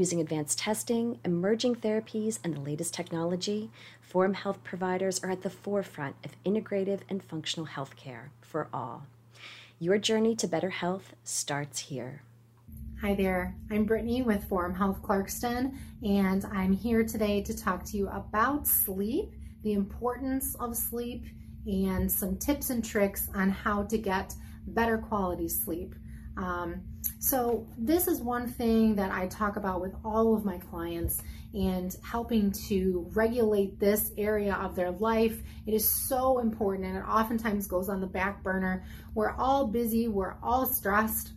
Using advanced testing, emerging therapies, and the latest technology, Forum Health providers are at the forefront of integrative and functional healthcare for all. Your journey to better health starts here. Hi there, I'm Brittany with Forum Health Clarkston, and I'm here today to talk to you about sleep, the importance of sleep, and some tips and tricks on how to get better quality sleep. Um, so, this is one thing that I talk about with all of my clients and helping to regulate this area of their life. It is so important and it oftentimes goes on the back burner. We're all busy, we're all stressed.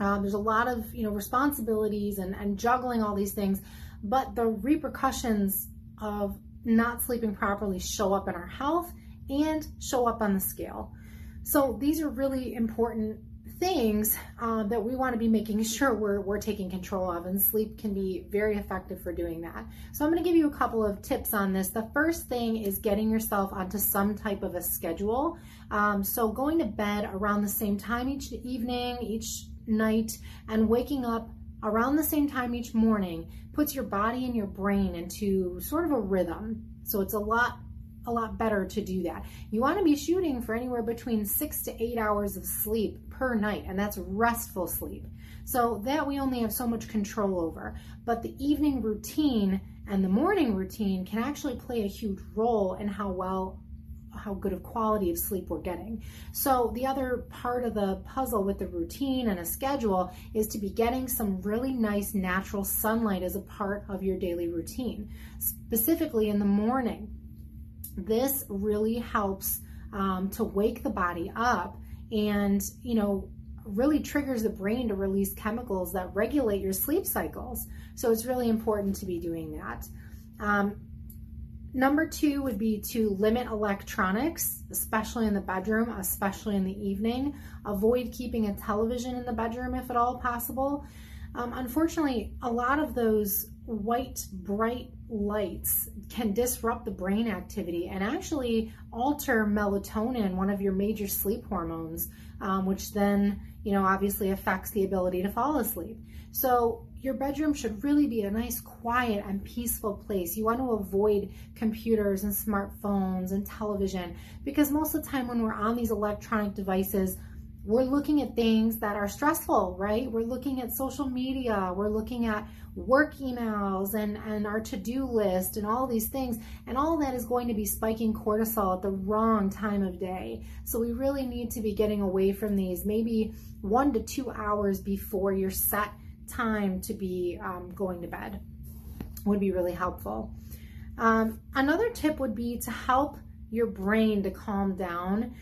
Um, there's a lot of you know responsibilities and, and juggling all these things, but the repercussions of not sleeping properly show up in our health and show up on the scale. So these are really important things um, that we want to be making sure we're, we're taking control of, and sleep can be very effective for doing that. So, I'm going to give you a couple of tips on this. The first thing is getting yourself onto some type of a schedule. Um, so, going to bed around the same time each evening, each night, and waking up around the same time each morning puts your body and your brain into sort of a rhythm. So, it's a lot a lot better to do that. You want to be shooting for anywhere between six to eight hours of sleep per night, and that's restful sleep. So that we only have so much control over. But the evening routine and the morning routine can actually play a huge role in how well how good of quality of sleep we're getting. So the other part of the puzzle with the routine and a schedule is to be getting some really nice natural sunlight as a part of your daily routine. Specifically in the morning, this really helps um, to wake the body up and, you know, really triggers the brain to release chemicals that regulate your sleep cycles. So it's really important to be doing that. Um, number two would be to limit electronics, especially in the bedroom, especially in the evening. Avoid keeping a television in the bedroom if at all possible. Um, unfortunately, a lot of those white, bright lights can disrupt the brain activity and actually alter melatonin, one of your major sleep hormones, um, which then, you know, obviously affects the ability to fall asleep. So your bedroom should really be a nice, quiet, and peaceful place. You want to avoid computers and smartphones and television because most of the time when we're on these electronic devices, we're looking at things that are stressful, right? We're looking at social media, we're looking at work emails and, and our to do list and all these things. And all that is going to be spiking cortisol at the wrong time of day. So we really need to be getting away from these maybe one to two hours before your set time to be um, going to bed would be really helpful. Um, another tip would be to help your brain to calm down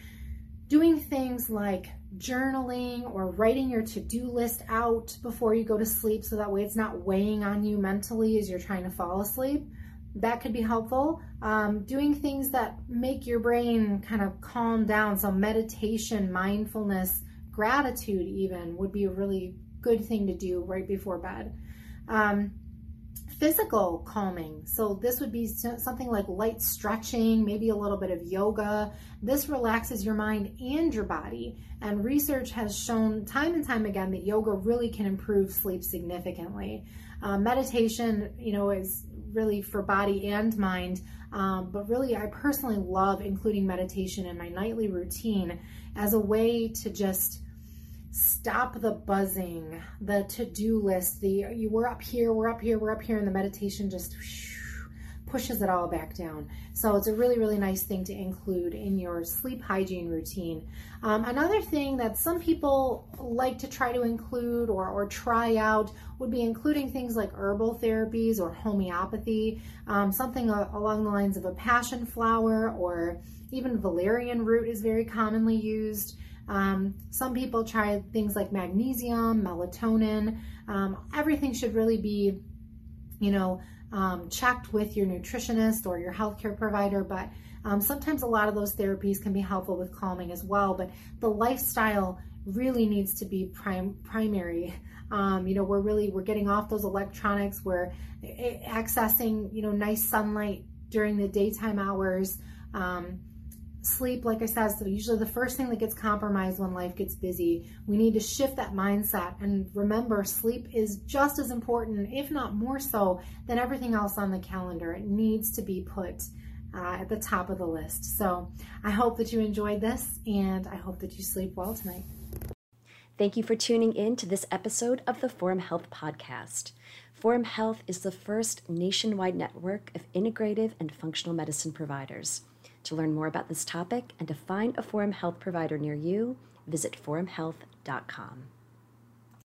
doing things like journaling or writing your to do list out before you go to sleep so that way it's not weighing on you mentally as you're trying to fall asleep. That could be helpful. Um, doing things that make your brain kind of calm down. So, meditation, mindfulness, gratitude, even would be a really good thing to do right before bed. Um, physical calming. So this would be something like light stretching, maybe a little bit of yoga. This relaxes your mind and your body. And research has shown time and time again that yoga really can improve sleep significantly. Uh, meditation, you know, is really for body and mind. Um, but really, I personally love including meditation in my nightly routine as a way to just stop the buzzing, the to-do list, the you we're up here, we're up here, we're up here, and the meditation just pushes it all back down. So it's a really, really nice thing to include in your sleep hygiene routine. Um, another thing that some people like to try to include or, or try out would be including things like herbal therapies or homeopathy, um, something along the lines of a passion flower or even valerian root is very commonly used. Um, some people try things like magnesium, melatonin. Um, everything should really be, you know, um, checked with your nutritionist or your healthcare provider. But Um, sometimes a lot of those therapies can be helpful with calming as well, but the lifestyle really needs to be prim- primary. Um, you know, we're really we're getting off those electronics. We're accessing you know nice sunlight during the daytime hours. Um, sleep, like I said, is usually the first thing that gets compromised when life gets busy. We need to shift that mindset and remember sleep is just as important, if not more so, than everything else on the calendar. It needs to be put uh, at the top of the list. So I hope that you enjoyed this and I hope that you sleep well tonight. Thank you for tuning in to this episode of the Forum Health Podcast. Forum Health is the first nationwide network of integrative and functional medicine providers. To learn more about this topic and to find a Forum Health provider near you, visit forumhealth.com.